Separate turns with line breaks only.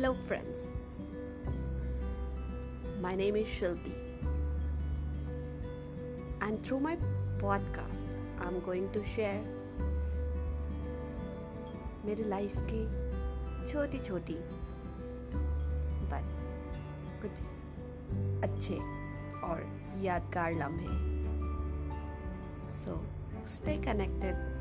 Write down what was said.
Hello, friends. My name is Shilpi, and through my podcast, I'm going to share मेरी life की छोटी छोटी but कुछ अच्छे और यादगार लम्हे। So stay connected